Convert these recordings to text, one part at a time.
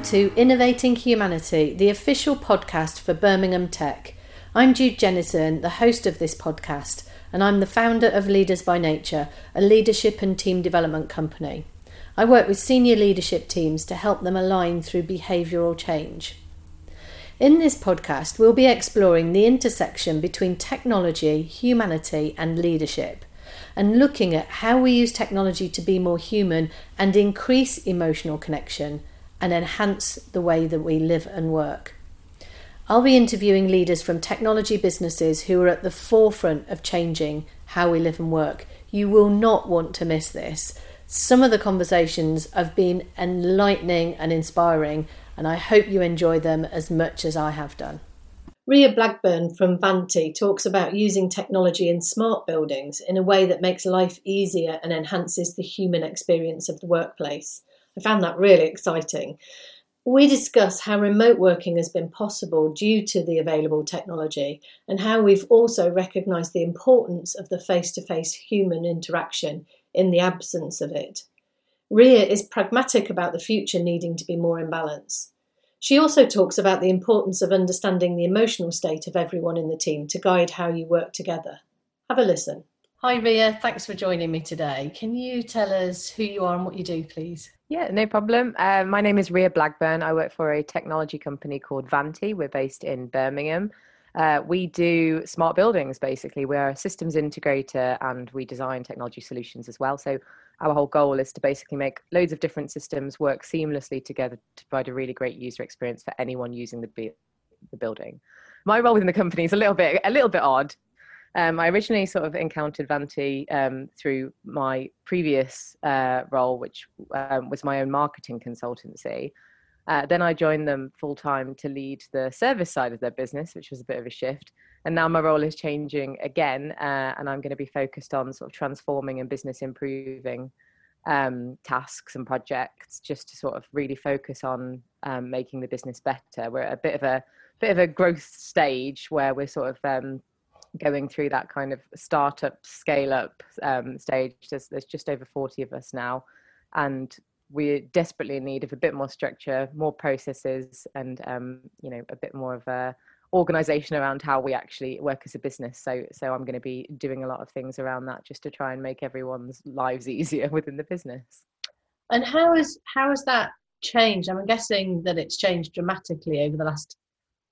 Welcome to Innovating Humanity, the official podcast for Birmingham Tech. I'm Jude Jennison, the host of this podcast, and I'm the founder of Leaders by Nature, a leadership and team development company. I work with senior leadership teams to help them align through behavioural change. In this podcast, we'll be exploring the intersection between technology, humanity, and leadership, and looking at how we use technology to be more human and increase emotional connection and enhance the way that we live and work. I'll be interviewing leaders from technology businesses who are at the forefront of changing how we live and work. You will not want to miss this. Some of the conversations have been enlightening and inspiring, and I hope you enjoy them as much as I have done. Ria Blagburn from Vanti talks about using technology in smart buildings in a way that makes life easier and enhances the human experience of the workplace. I found that really exciting. We discuss how remote working has been possible due to the available technology and how we've also recognised the importance of the face to face human interaction in the absence of it. Ria is pragmatic about the future needing to be more in balance. She also talks about the importance of understanding the emotional state of everyone in the team to guide how you work together. Have a listen. Hi, Ria. Thanks for joining me today. Can you tell us who you are and what you do, please? Yeah, no problem. Uh, my name is Ria Blagburn. I work for a technology company called Vanti. We're based in Birmingham. Uh, we do smart buildings basically. We're a systems integrator and we design technology solutions as well. So, our whole goal is to basically make loads of different systems work seamlessly together to provide a really great user experience for anyone using the, the building. My role within the company is a little bit a little bit odd. Um, I originally sort of encountered Vanti um, through my previous uh, role, which um, was my own marketing consultancy. Uh, then I joined them full time to lead the service side of their business, which was a bit of a shift. And now my role is changing again, uh, and I'm going to be focused on sort of transforming and business improving um, tasks and projects, just to sort of really focus on um, making the business better. We're at a bit of a bit of a growth stage where we're sort of um, going through that kind of startup scale up um, stage. There's, there's just over 40 of us now, and we're desperately in need of a bit more structure, more processes, and um, you know a bit more of a organization around how we actually work as a business. So so I'm going to be doing a lot of things around that just to try and make everyone's lives easier within the business. And how is how has that changed? I'm guessing that it's changed dramatically over the last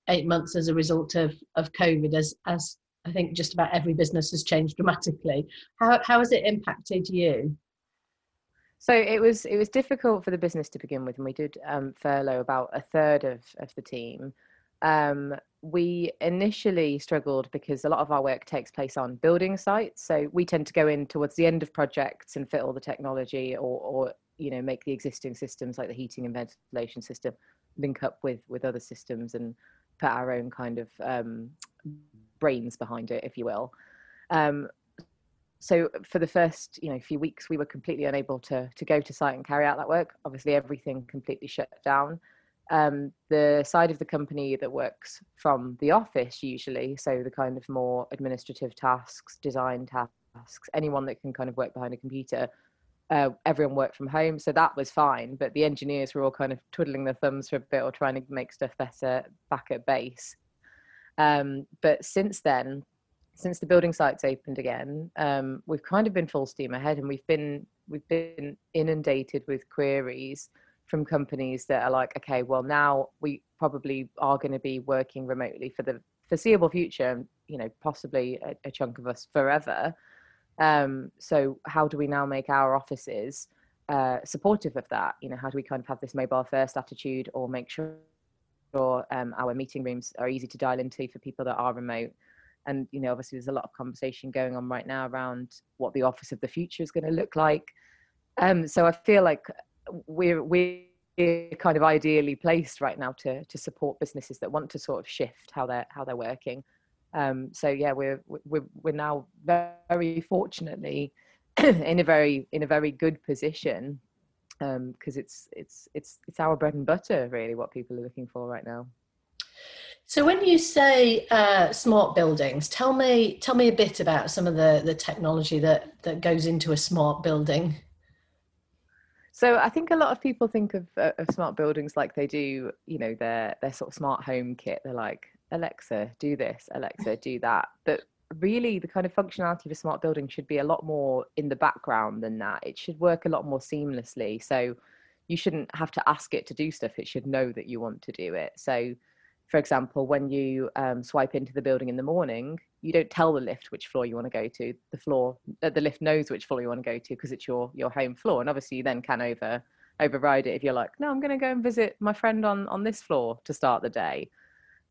eight months as a result of of COVID as as I think just about every business has changed dramatically. How how has it impacted you? So it was it was difficult for the business to begin with, and we did um, furlough about a third of of the team. Um, we initially struggled because a lot of our work takes place on building sites, so we tend to go in towards the end of projects and fit all the technology, or or you know make the existing systems like the heating and ventilation system link up with with other systems and put our own kind of um, brains behind it, if you will. Um, so for the first you know few weeks we were completely unable to to go to site and carry out that work. Obviously everything completely shut down. Um, the side of the company that works from the office usually so the kind of more administrative tasks design tasks anyone that can kind of work behind a computer uh, everyone worked from home so that was fine. But the engineers were all kind of twiddling their thumbs for a bit or trying to make stuff better back at base um, but since then, since the building sites opened again, um, we've kind of been full steam ahead, and we've been we've been inundated with queries from companies that are like, okay, well now we probably are going to be working remotely for the foreseeable future, you know, possibly a, a chunk of us forever. Um, so how do we now make our offices uh, supportive of that? You know, how do we kind of have this mobile first attitude, or make sure sure um, our meeting rooms are easy to dial into for people that are remote. And you know, obviously, there's a lot of conversation going on right now around what the office of the future is going to look like. Um, so I feel like we're we're kind of ideally placed right now to to support businesses that want to sort of shift how they're how they're working. Um, so yeah, we're we're we're now very fortunately in a very in a very good position because um, it's it's it's it's our bread and butter really what people are looking for right now so when you say uh, smart buildings tell me tell me a bit about some of the the technology that that goes into a smart building So I think a lot of people think of, uh, of smart buildings like they do, you know, their their sort of smart home kit. They're like, Alexa, do this, Alexa, do that. But really, the kind of functionality of a smart building should be a lot more in the background than that. It should work a lot more seamlessly. So you shouldn't have to ask it to do stuff. It should know that you want to do it. So, for example, when you um, swipe into the building in the morning, you don't tell the lift which floor you want to go to. The floor, uh, the lift knows which floor you want to go to because it's your your home floor, and obviously you then can over override it if you're like, no, I'm going to go and visit my friend on on this floor to start the day.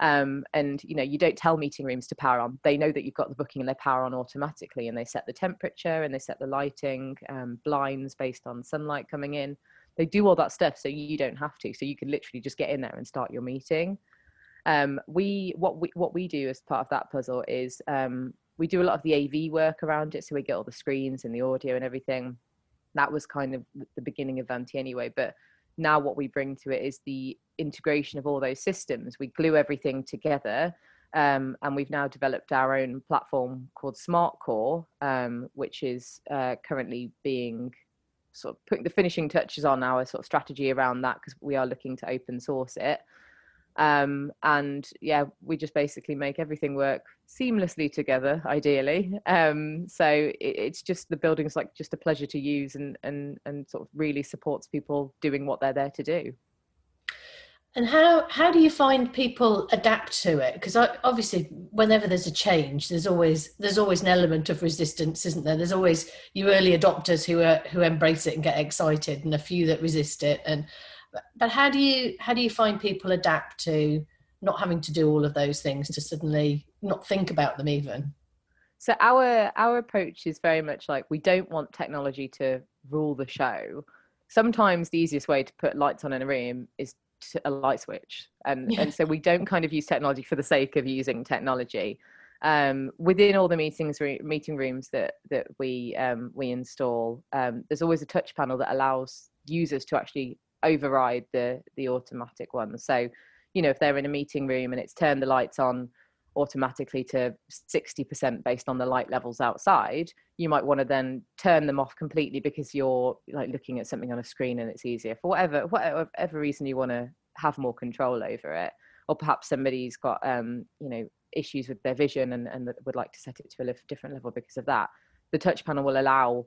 Um, and you know you don't tell meeting rooms to power on. They know that you've got the booking and they power on automatically and they set the temperature and they set the lighting um, blinds based on sunlight coming in. They do all that stuff so you don't have to. So you can literally just get in there and start your meeting. Um, we what we what we do as part of that puzzle is um, we do a lot of the AV work around it, so we get all the screens and the audio and everything. That was kind of the beginning of Vanti anyway, but now what we bring to it is the integration of all those systems. We glue everything together, um, and we've now developed our own platform called SmartCore, um, which is uh, currently being sort of putting the finishing touches on our sort of strategy around that because we are looking to open source it um, and yeah we just basically make everything work seamlessly together ideally. Um, so it, it's just the building's like just a pleasure to use and and and sort of really supports people doing what they're there to do. And how how do you find people adapt to it? Because obviously whenever there's a change there's always there's always an element of resistance isn't there? There's always you early adopters who are who embrace it and get excited and a few that resist it. And but how do you how do you find people adapt to not having to do all of those things to suddenly not think about them even? So our our approach is very much like we don't want technology to rule the show. Sometimes the easiest way to put lights on in a room is a light switch. And yeah. and so we don't kind of use technology for the sake of using technology. Um, within all the meetings meeting rooms that that we um, we install um, there's always a touch panel that allows users to actually override the the automatic ones. So, you know, if they're in a meeting room and it's turned the lights on automatically to 60% based on the light levels outside, you might want to then turn them off completely because you're like looking at something on a screen and it's easier for whatever whatever reason you want to have more control over it. Or perhaps somebody's got um, you know, issues with their vision and, and would like to set it to a different level because of that. The touch panel will allow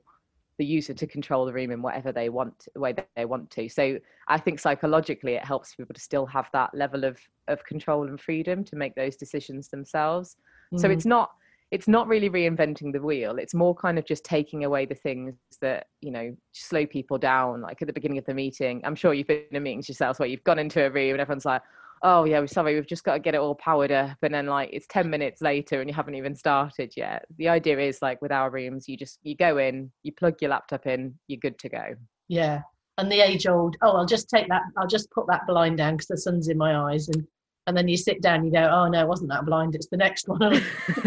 the user to control the room in whatever they want way they want to. So i think psychologically it helps people to still have that level of of control and freedom to make those decisions themselves. Mm. so it's not it's not really reinventing the wheel. It's more kind of just taking away the things that you know slow people down like at the beginning of the meeting i'm sure you've been in meetings yourselves where you've gone into a room and everyone's like oh yeah, we're sorry, we've just got to get it all powered up, and then like it's ten minutes later and you haven't even started yet. The idea is like with our rooms, you just you go in, you plug your laptop in, you're good to go. Yeah, and the age old, oh, I'll just take that, I'll just put that blind down because the sun's in my eyes, and and then you sit down, you go, oh no, it wasn't that blind, it's the next one.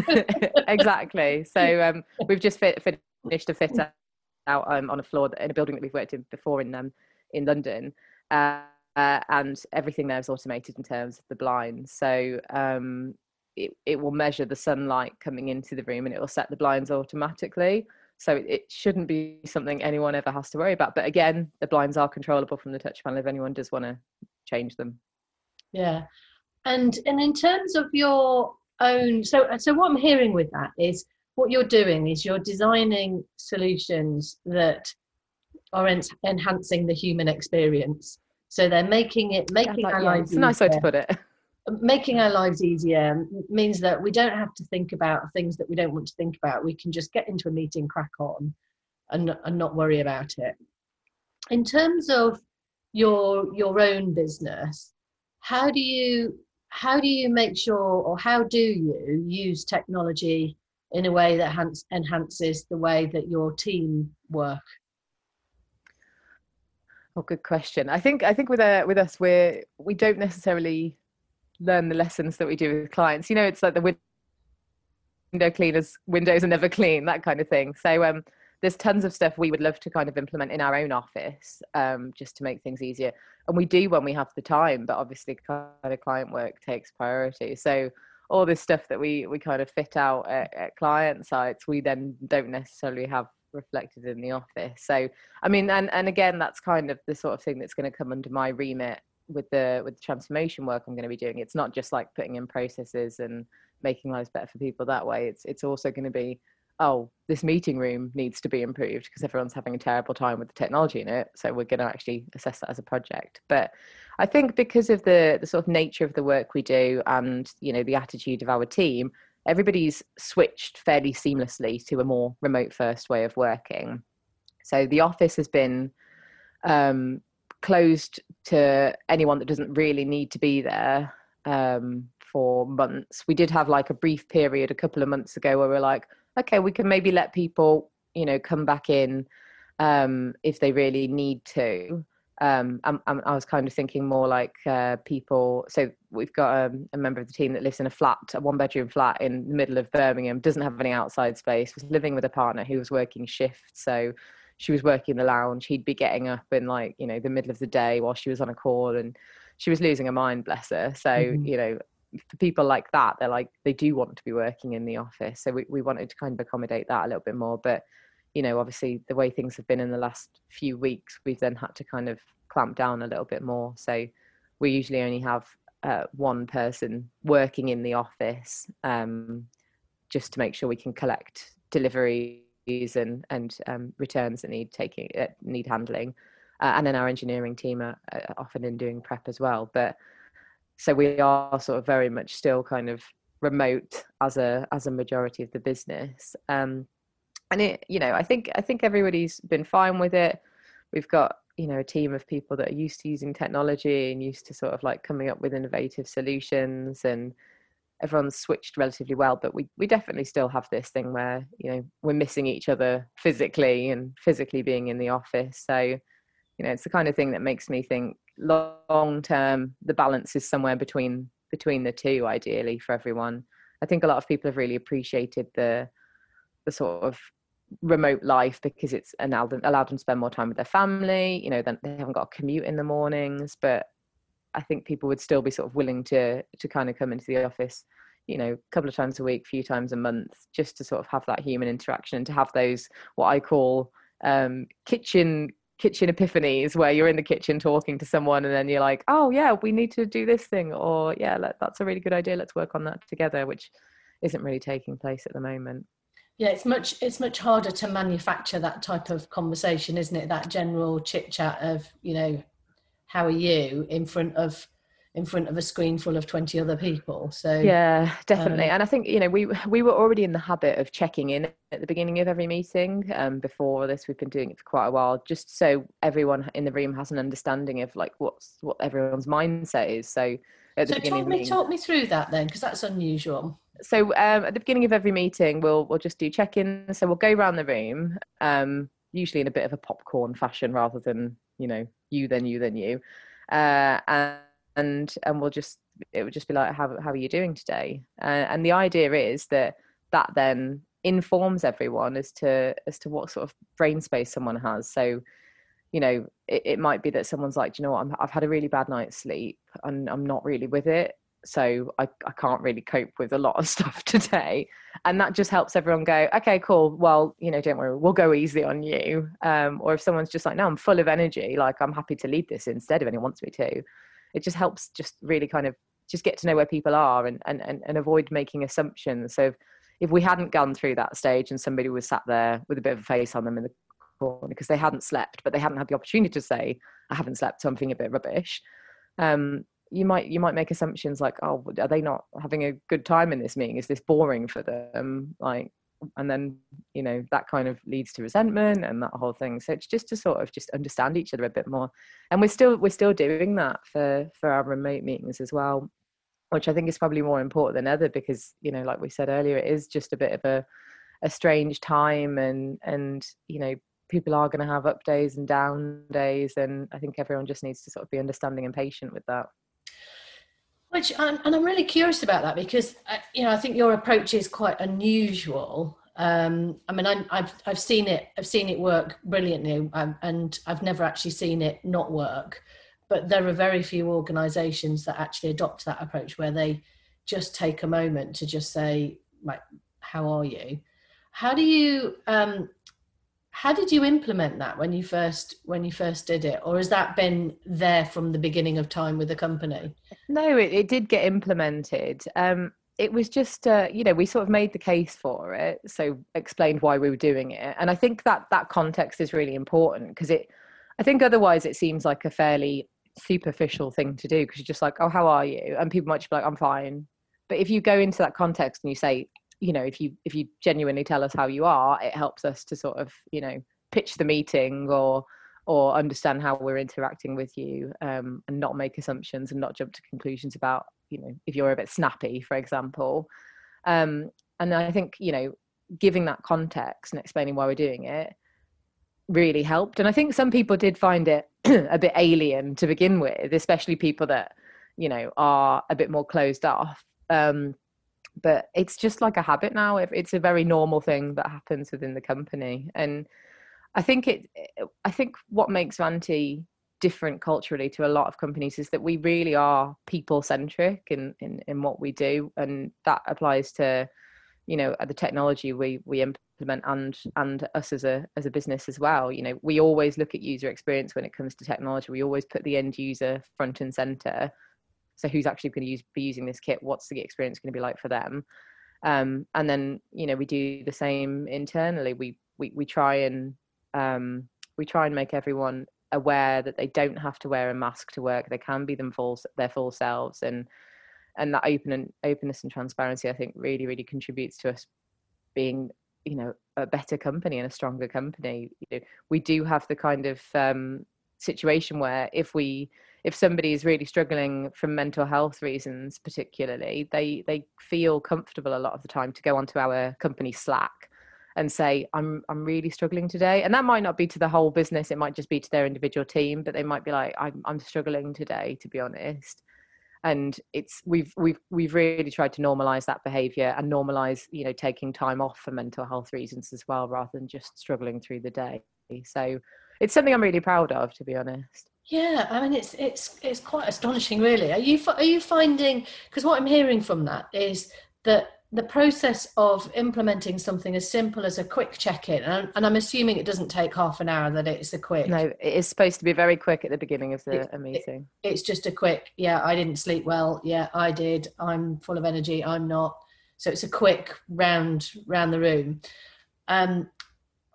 exactly. So um, we've just fit, finished a fit out um, on a floor in a building that we've worked in before in um, in London. Uh, uh, and everything there is automated in terms of the blinds. So um, it, it will measure the sunlight coming into the room and it will set the blinds automatically. So it, it shouldn't be something anyone ever has to worry about. But again, the blinds are controllable from the touch panel if anyone does want to change them. Yeah. And and in terms of your own so so what I'm hearing with that is what you're doing is you're designing solutions that are en- enhancing the human experience so they're making it making like, our yeah, lives. It's a nice way to put it. Making our lives easier means that we don't have to think about things that we don't want to think about. We can just get into a meeting, crack on, and and not worry about it. In terms of your your own business, how do you how do you make sure or how do you use technology in a way that enhances the way that your team work Oh, good question. I think I think with uh, with us, we're we don't necessarily learn the lessons that we do with clients. You know, it's like the window cleaners, windows are never clean, that kind of thing. So um, there's tons of stuff we would love to kind of implement in our own office, um, just to make things easier. And we do when we have the time, but obviously, kind of client work takes priority. So all this stuff that we we kind of fit out at, at client sites, we then don't necessarily have reflected in the office. So, I mean, and and again, that's kind of the sort of thing that's going to come under my remit with the with the transformation work I'm going to be doing. It's not just like putting in processes and making lives better for people that way. It's it's also going to be oh, this meeting room needs to be improved because everyone's having a terrible time with the technology in it. So we're going to actually assess that as a project. But I think because of the the sort of nature of the work we do and you know the attitude of our team, everybody's switched fairly seamlessly to a more remote first way of working. So the office has been um, closed to anyone that doesn't really need to be there um, for months. We did have like a brief period a couple of months ago where we're like, okay, we can maybe let people, you know, come back in um, if they really need to. Um, I'm, I'm, i was kind of thinking more like uh, people. So we've got um, a member of the team that lives in a flat, a one bedroom flat in the middle of Birmingham, doesn't have any outside space, was living with a partner who was working shifts. So she was working in the lounge. He'd be getting up in like, you know, the middle of the day while she was on a call and she was losing her mind, bless her. So, mm-hmm. you know, for people like that, they're like they do want to be working in the office. So we, we wanted to kind of accommodate that a little bit more. But you know, obviously the way things have been in the last few weeks, we've then had to kind of clamp down a little bit more. So we usually only have uh, one person working in the office um, just to make sure we can collect deliveries and and um, returns that need taking uh, need handling. Uh, and then our engineering team are, are often in doing prep as well. But so we are sort of very much still kind of remote as a as a majority of the business um and it you know i think i think everybody's been fine with it. We've got you know a team of people that are used to using technology and used to sort of like coming up with innovative solutions and everyone's switched relatively well but we we definitely still have this thing where you know we're missing each other physically and physically being in the office. So you know it's the kind of thing that makes me think long term the balance is somewhere between between the two ideally for everyone. I think a lot of people have really appreciated the the sort of remote life because it's allowed them, allowed them to spend more time with their family you know then they haven't got a commute in the mornings but i think people would still be sort of willing to to kind of come into the office you know a couple of times a week a few times a month just to sort of have that human interaction and to have those what i call um, kitchen kitchen epiphanies where you're in the kitchen talking to someone and then you're like oh yeah we need to do this thing or yeah that's a really good idea let's work on that together which isn't really taking place at the moment yeah it's much it's much harder to manufacture that type of conversation isn't it? That general chit chat of you know how are you? in front of in front of a screen full of 20 other people. So yeah definitely. um, and i think you know we we were already in the habit of checking in at the beginning of every meeting um, before this. We've been doing it for quite a while just so everyone in the room has an understanding of like what's what everyone's mindset is. So at the so beginning talk me, talk me through that then because that's unusual. So um, at the beginning of every meeting we'll we'll just do check-in so we'll go around the room um, usually in a bit of a popcorn fashion rather than you know you then you then you. Uh, and and and we'll just it would just be like how how are you doing today? Uh, and the idea is that that then informs everyone as to as to what sort of brain space someone has. So you know it, it might be that someone's like you know what? I have had a really bad night's sleep and i'm not really with it so I, I can't really cope with a lot of stuff today. And that just helps everyone go okay cool. Well you know don't worry. We'll go easy on you. Um, or if someone's just like no i'm full of energy. Like i'm happy to lead this instead if anyone wants me to. It just helps just really kind of just get to know where people are and and and, and avoid making assumptions. So if, if we hadn't gone through that stage and somebody was sat there with a bit of a face on them in the because they hadn't slept but they hadn't had the opportunity to say i haven't slept so i'm feeling a bit rubbish. Um, you might you might make assumptions like oh are they not having a good time in this meeting? Is this boring for them? Like and then you know that kind of leads to resentment and that whole thing. So it's just to sort of just understand each other a bit more. And we're still we're still doing that for for our remote meetings as well which i think is probably more important than ever because you know like we said earlier it is just a bit of a a strange time and and you know people are going to have up days and down days and i think everyone just needs to sort of be understanding and patient with that which and I'm really curious about that because uh, you know I think your approach is quite unusual. Um, I mean, I, have I've seen it I've seen it work brilliantly, um, and I've never actually seen it not work. But there are very few organisations that actually adopt that approach where they just take a moment to just say, like, how are you? How do you um, how did you implement that when you first when you first did it? Or has that been there from the beginning of time with the company? No it, it did get implemented. Um, it was just uh, you know we sort of made the case for it so explained why we were doing it. And i think that that context is really important because it i think otherwise it seems like a fairly superficial thing to do because you're just like oh how are you? And people might just be like i'm fine. But if you go into that context and you say you know if you if you genuinely tell us how you are it helps us to sort of you know pitch the meeting or or understand how we're interacting with you um, and not make assumptions and not jump to conclusions about you know if you're a bit snappy for example. Um, and i think you know giving that context and explaining why we're doing it really helped. And i think some people did find it a bit alien to begin with especially people that you know are a bit more closed off. Um, but it's just like a habit now it's a very normal thing that happens within the company and i think it i think what makes vanti different culturally to a lot of companies is that we really are people centric in, in in what we do and that applies to you know the technology we we implement and and us as a as a business as well. You know we always look at user experience when it comes to technology. We always put the end user front and center so who's actually going to use, be using this kit? What's the experience going to be like for them? Um, and then you know we do the same internally. We we, we try and um, we try and make everyone aware that they don't have to wear a mask to work. They can be them full their full selves. And and that open and openness and transparency i think really really contributes to us being you know a better company and a stronger company. You know, we do have the kind of um, situation where if we if somebody is really struggling from mental health reasons particularly they they feel comfortable a lot of the time to go onto our company slack and say i'm i'm really struggling today. And that might not be to the whole business it might just be to their individual team but they might be like i'm, I'm struggling today to be honest. And it's we've we've we've really tried to normalize that behavior and normalize you know taking time off for mental health reasons as well rather than just struggling through the day. So it's something i'm really proud of to be honest yeah, I mean it's it's it's quite astonishing, really. Are you are you finding because what I'm hearing from that is that the process of implementing something as simple as a quick check-in, and, and I'm assuming it doesn't take half an hour. That it's a quick. No, it is supposed to be very quick at the beginning of the it, meeting. It, it's just a quick. Yeah, I didn't sleep well. Yeah, I did. I'm full of energy. I'm not. So it's a quick round round the room. Um,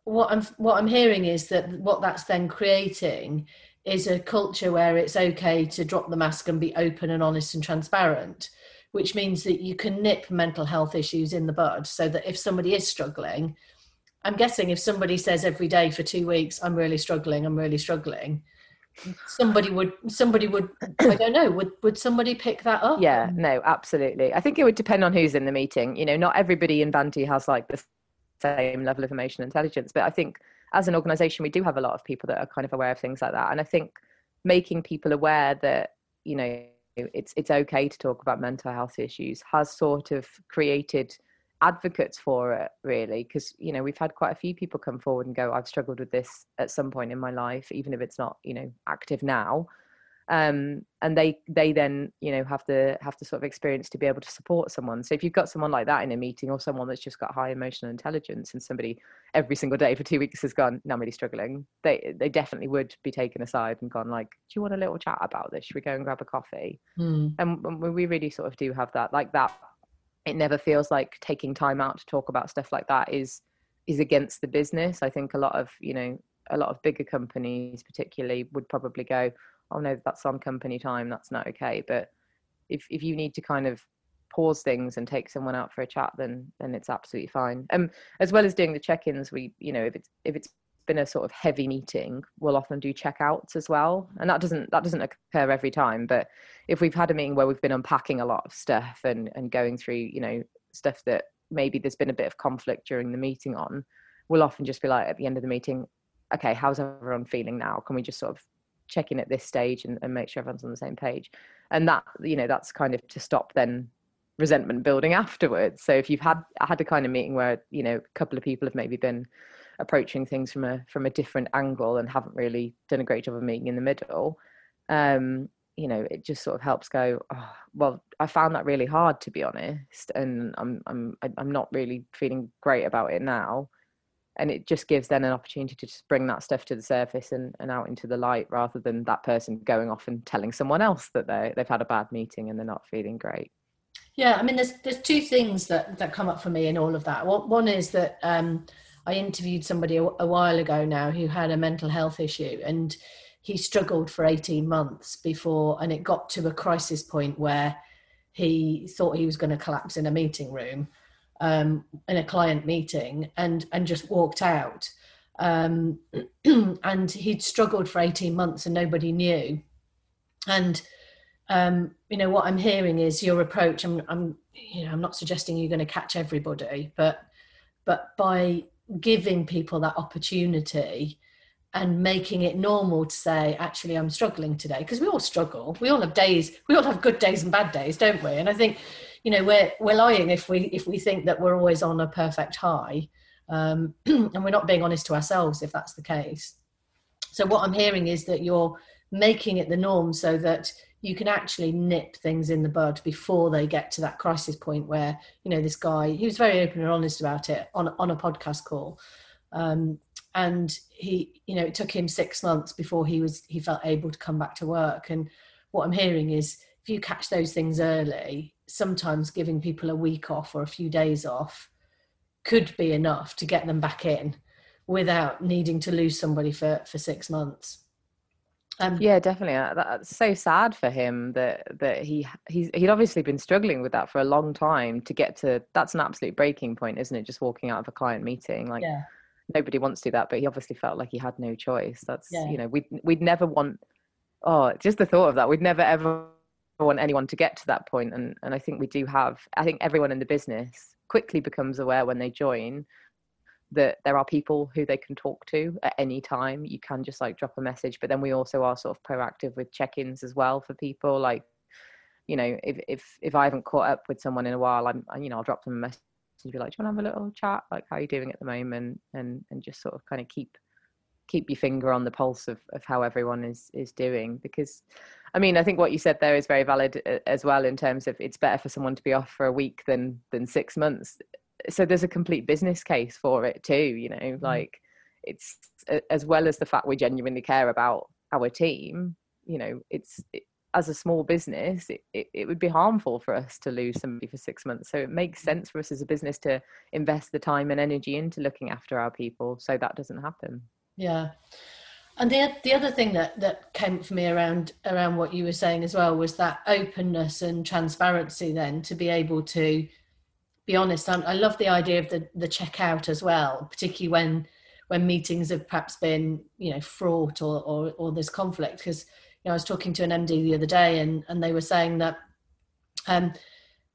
what I'm what I'm hearing is that what that's then creating is a culture where it's okay to drop the mask and be open and honest and transparent, which means that you can nip mental health issues in the bud so that if somebody is struggling, I'm guessing if somebody says every day for two weeks, I'm really struggling, I'm really struggling, somebody would somebody would i don't know would would somebody pick that up? Yeah no absolutely. I think it would depend on who's in the meeting. You know not everybody in vanti has like the same level of emotional intelligence but i think as an organization, we do have a lot of people that are kind of aware of things like that. And I think making people aware that, you know, it's it's okay to talk about mental health issues has sort of created advocates for it really because you know we've had quite a few people come forward and go i've struggled with this at some point in my life even if it's not you know active now um, and they they then you know have the have the sort of experience to be able to support someone. So if you've got someone like that in a meeting or someone that's just got high emotional intelligence and somebody every single day for two weeks has gone no i'm really struggling they they definitely would be taken aside and gone like do you want a little chat about this? Should we go and grab a coffee? Mm. and, and we really sort of do have that like that it never feels like taking time out to talk about stuff like that is is against the business. I think a lot of you know a lot of bigger companies particularly would probably go oh no that's on company time that's not okay but if if you need to kind of pause things and take someone out for a chat then then it's absolutely fine. Um as well as doing the check-ins we you know if it's if it's been a sort of heavy meeting we'll often do checkouts as well and that doesn't that doesn't occur every time but if we've had a meeting where we've been unpacking a lot of stuff and and going through you know stuff that maybe there's been a bit of conflict during the meeting on we'll often just be like at the end of the meeting okay how's everyone feeling now? Can we just sort of check in at this stage and, and make sure everyone's on the same page. And that you know that's kind of to stop then resentment building afterwards. So if you've had had a kind of meeting where you know a couple of people have maybe been approaching things from a from a different angle and haven't really done a great job of meeting in the middle um you know it just sort of helps go oh, well i found that really hard to be honest and i'm i'm i'm not really feeling great about it now and it just gives then an opportunity to just bring that stuff to the surface and, and out into the light rather than that person going off and telling someone else that they they've had a bad meeting and they're not feeling great. Yeah i mean there's there's two things that that come up for me in all of that. One is that um, i interviewed somebody a, a while ago now who had a mental health issue and he struggled for 18 months before and it got to a crisis point where he thought he was going to collapse in a meeting room um, in a client meeting and and just walked out. Um, and he'd struggled for 18 months and nobody knew. And um, you know what i'm hearing is your approach I'm, I'm you know i'm not suggesting you're going to catch everybody but but by giving people that opportunity and making it normal to say actually i'm struggling today because we all struggle. We all have days we all have good days and bad days don't we? And i think you know we're we're lying if we if we think that we're always on a perfect high um, and we're not being honest to ourselves if that's the case. So what i'm hearing is that you're making it the norm so that you can actually nip things in the bud before they get to that crisis point where you know this guy he was very open and honest about it on on a podcast call. Um, and he you know it took him six months before he was he felt able to come back to work. And what i'm hearing is if you catch those things early sometimes giving people a week off or a few days off could be enough to get them back in without needing to lose somebody for for six months um, yeah, definitely. Uh, that's so sad for him that that he he's he'd obviously been struggling with that for a long time to get to. That's an absolute breaking point, isn't it? Just walking out of a client meeting, like yeah nobody wants to do that, but he obviously felt like he had no choice. That's yeah. you know, we'd we'd never want oh, just the thought of that. We'd never ever want anyone to get to that. And and I think we do have I think everyone in the business quickly becomes aware when they join that there are people who they can talk to at any time. You can just like drop a message, but then we also are sort of proactive with check-ins as well for people. Like, you know, if if if I haven't caught up with someone in a while, I'm you know I'll drop them a message and be like, do you want to have a little chat? Like, how are you doing at the moment? And and just sort of kind of keep keep your finger on the pulse of, of how everyone is is doing because i mean i think what you said there is very valid uh, as well in terms of it's better for someone to be off for a week than than six months so there's a complete business case for it too you know mm. like it's as well as the fact we genuinely care about our team you know it's it, as a small business, it, it, it, would be harmful for us to lose somebody for six months. So it makes mm. sense for us as a business to invest the time and energy into looking after our people so that doesn't happen. Yeah. And the the other thing that that came for me around around what you were saying as well was that openness and transparency. Then to be able to be honest, I, I love the idea of the the checkout as well, particularly when when meetings have perhaps been you know fraught or or, or there's conflict because you know, I was talking to an MD the other day, and and they were saying that um,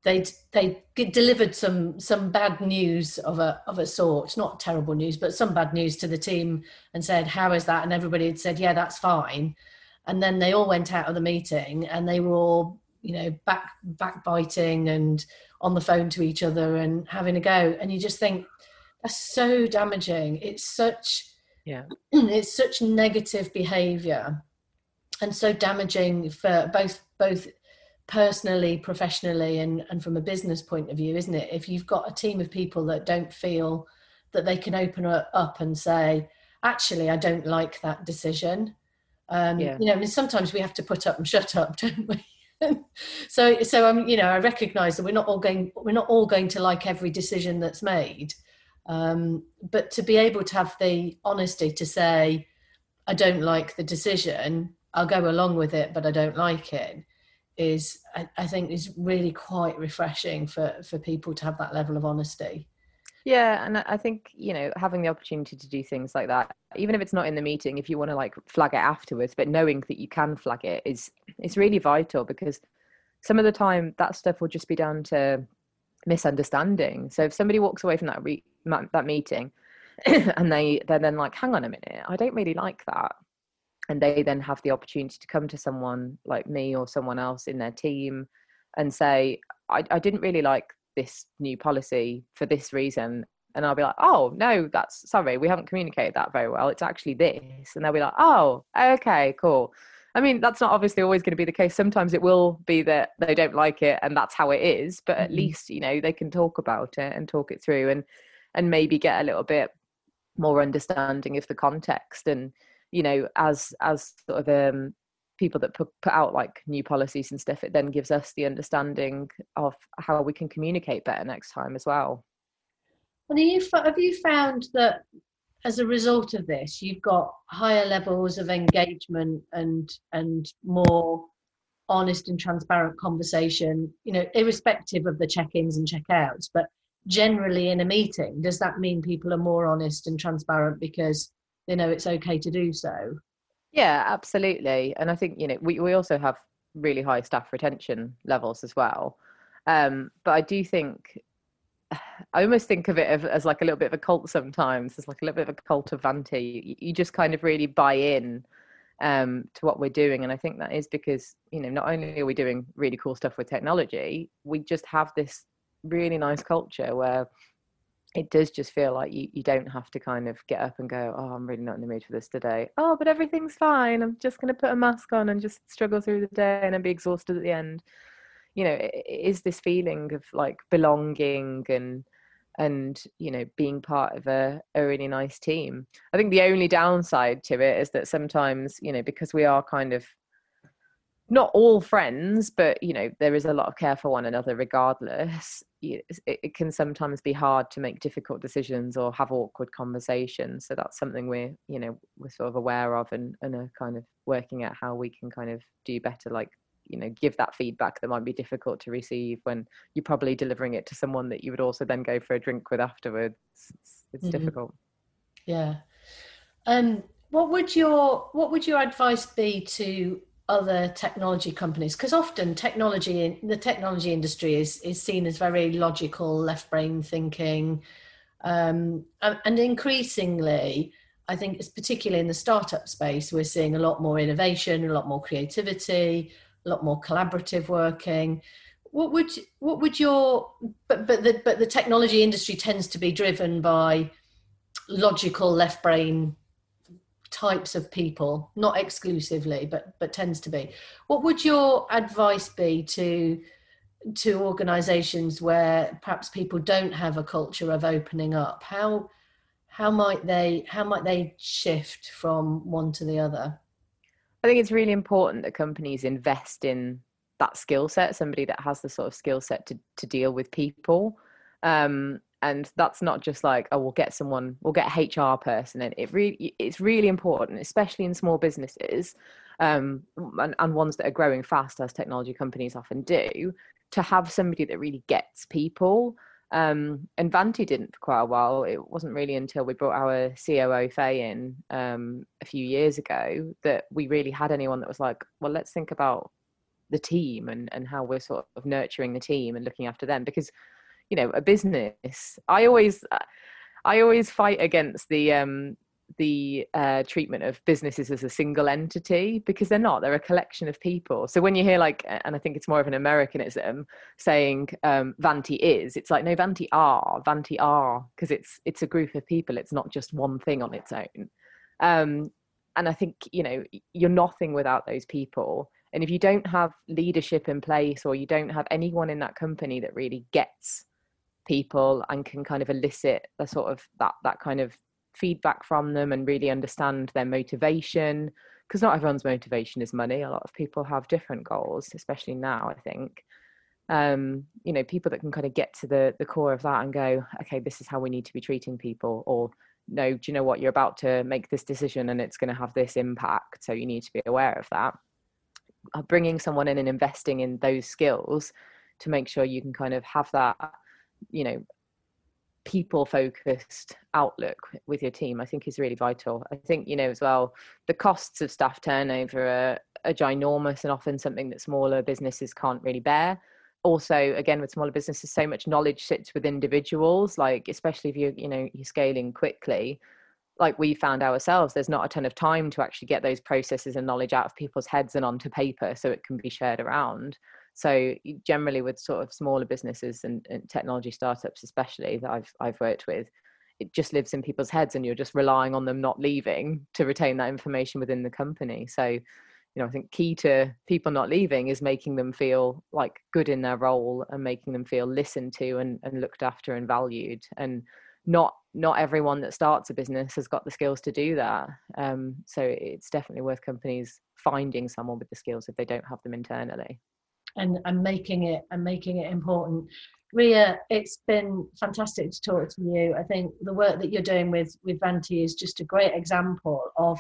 they they delivered some some bad news of a of a sort, not terrible news, but some bad news to the team, and said, "How is that?" And everybody had said, "Yeah, that's fine." And then they all went out of the meeting, and they were all you know back backbiting and on the phone to each other and having a go, and you just think that's so damaging. It's such yeah, it's such negative behaviour and so damaging for both both personally professionally and, and from a business point of view isn't it if you've got a team of people that don't feel that they can open up and say actually i don't like that decision um, yeah. you know I mean, sometimes we have to put up and shut up don't we so so um, you know i recognize that we're not all going we're not all going to like every decision that's made um, but to be able to have the honesty to say i don't like the decision I'll go along with it, but I don't like it, is I, I think is really quite refreshing for for people to have that level of honesty. Yeah, and I think you know having the opportunity to do things like that, even if it's not in the meeting, if you want to like flag it afterwards, but knowing that you can flag it is it's really vital because some of the time that stuff will just be down to misunderstanding. So if somebody walks away from that re- that meeting and they they're then like, hang on a minute, I don't really like that and they then have the opportunity to come to someone like me or someone else in their team and say I, I didn't really like this new policy for this reason and I'll be like, oh no, that's sorry, we haven't communicated that very well. It's actually this, and they'll be like, oh, okay, cool. I mean, that's not obviously always going to be the case. Sometimes it will be that they don't like it, and that's how it is. But at mm-hmm. least you know they can talk about it and talk it through, and and maybe get a little bit more understanding of the context and you know as as sort of um people that put, put out like new policies and stuff it then gives us the understanding of how we can communicate better next time as well. And you have you found that as a result of this you've got higher levels of engagement and and more honest and transparent conversation you know irrespective of the check-ins and check-outs but generally in a meeting? Does that mean people are more honest and transparent because they know it's okay to do so. Yeah absolutely. And i think you know we, we also have really high staff retention levels as well. Um, but i do think i almost think of it as like a little bit of a cult sometimes. It's like a little bit of a cult of Vanti. You, you just kind of really buy in um, to what we're doing. And i think that is because you know not only are we doing really cool stuff with technology we just have this really nice culture where it does just feel like you, you don't have to kind of get up and go, oh, I'm really not in the mood for this today. Oh, but everything's fine. I'm just going to put a mask on and just struggle through the day and then be exhausted at the end. You know, it, it is this feeling of like belonging and and you know being part of a, a really nice team. I think the only downside to it is that sometimes you know because we are kind of not all friends, but you know there is a lot of care for one another regardless. It, it, can sometimes be hard to make difficult decisions or have awkward conversations. So that's something we're you know we're sort of aware of and and are kind of working at how we can kind of do better. Like you know give that feedback that might be difficult to receive when you're probably delivering it to someone that you would also then go for a drink with afterwards. It's, it's mm-hmm. difficult. Yeah. Um. What would your What would your advice be to other technology companies because often technology in the technology industry is is seen as very logical left brain thinking um, and increasingly i think it's particularly in the startup space we're seeing a lot more innovation a lot more creativity a lot more collaborative working. What would what would your but but the but the technology industry tends to be driven by logical left brain types of people, not exclusively, but but tends to be. What would your advice be to to organisations where perhaps people don't have a culture of opening up? How how might they how might they shift from one to the other? I think it's really important that companies invest in that skill set, somebody that has the sort of skill set to to deal with people. Um, and that's not just like oh we'll get someone we'll get hr person and it really it's really important especially in small businesses um, and, and ones that are growing fast as technology companies often do to have somebody that really gets people um, and Vanti didn't for quite a while. It wasn't really until we brought our COO Faye in um, a few years ago that we really had anyone that was like, well, let's think about the team and, and how we're sort of nurturing the team and looking after them because you know a business i always uh, i always fight against the um the uh, treatment of businesses as a single entity because they're not they're a collection of people. So when you hear like and i think it's more of an americanism saying um, vanti is it's like no vanti are vanti are because it's it's a group of people it's not just one thing on its own. Um, and i think you know you're nothing without those people. And if you don't have leadership in place or you don't have anyone in that company that really gets people and can kind of elicit a sort of that that kind of feedback from them and really understand their motivation because not everyone's motivation is money. A lot of people have different goals especially now i think. Um, you know people that can kind of get to the the core of that and go okay this is how we need to be treating people or no do you know what? You're about to make this decision and it's going to have this impact so you need to be aware of that. Uh, bringing someone in and investing in those skills to make sure you can kind of have that you know people focused outlook with your team i think is really vital. I think you know as well the costs of staff turnover are, are ginormous and often something that smaller businesses can't really bear. Also again with smaller businesses so much knowledge sits with individuals like especially if you you know you're scaling quickly. Like we found ourselves there's not a ton of time to actually get those processes and knowledge out of people's heads and onto paper so it can be shared around so generally, with sort of smaller businesses and, and technology startups, especially that I've I've worked with, it just lives in people's heads, and you're just relying on them not leaving to retain that information within the company. So you know, I think key to people not leaving is making them feel like good in their role and making them feel listened to and, and looked after and valued and not not everyone that starts a business has got the skills to do that. Um, so it's definitely worth companies finding someone with the skills if they don't have them internally. And, and making it and making it important. Ria, it's been fantastic to talk to you. I think the work that you're doing with with Vanti is just a great example of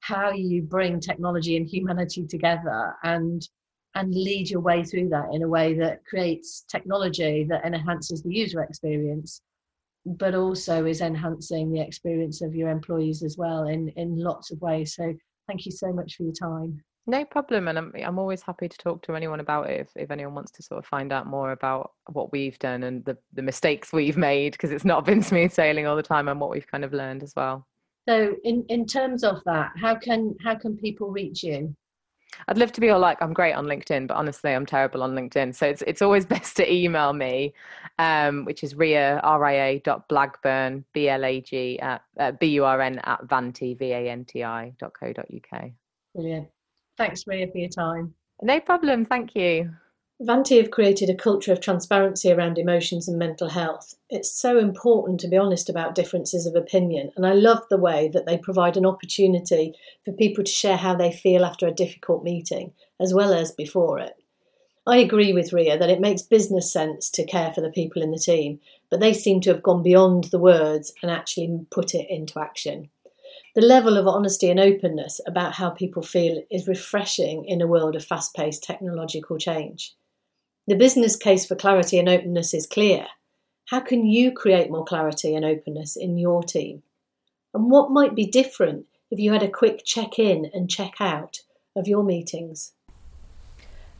how you bring technology and humanity together and and lead your way through that in a way that creates technology that enhances the user experience but also is enhancing the experience of your employees as well in in lots of ways so thank you so much for your time no problem and I'm, I'm always happy to talk to anyone about it if, if anyone wants to sort of find out more about what we've done and the, the mistakes we've made because it's not been smooth sailing all the time and what we've kind of learned as well so in in terms of that how can how can people reach you I'd love to be all like I'm great on LinkedIn, but honestly, I'm terrible on LinkedIn. So it's it's always best to email me, um, which is ria ria dot blagburn b l a g at uh, b u r n at vanti v a n t i dot co dot uk. Brilliant. Thanks, Ria, for your time. No problem. Thank you. Vanti have created a culture of transparency around emotions and mental health. It's so important to be honest about differences of opinion, and I love the way that they provide an opportunity for people to share how they feel after a difficult meeting, as well as before it. I agree with Ria that it makes business sense to care for the people in the team, but they seem to have gone beyond the words and actually put it into action. The level of honesty and openness about how people feel is refreshing in a world of fast paced technological change. The business case for clarity and openness is clear. How can you create more clarity and openness in your team? And what might be different if you had a quick check in and check out of your meetings?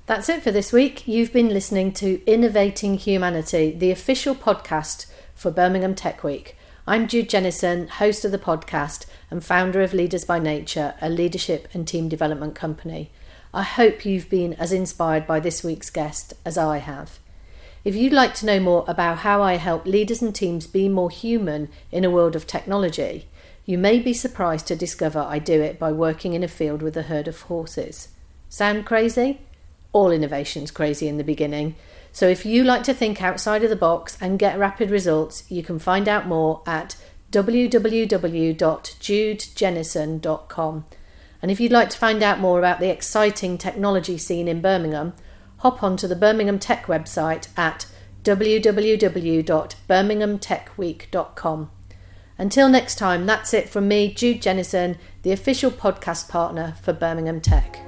That's it for this week. You've been listening to Innovating Humanity, the official podcast for Birmingham Tech Week. I'm Jude Jennison, host of the podcast and founder of Leaders by Nature, a leadership and team development company. I hope you've been as inspired by this week's guest as I have. If you'd like to know more about how I help leaders and teams be more human in a world of technology, you may be surprised to discover I do it by working in a field with a herd of horses. Sound crazy? All innovation's crazy in the beginning. So if you like to think outside of the box and get rapid results, you can find out more at www.judejennison.com and if you'd like to find out more about the exciting technology scene in Birmingham, hop onto the Birmingham Tech website at www.birminghamtechweek.com. Until next time, that's it from me, Jude Jennison, the official podcast partner for Birmingham Tech.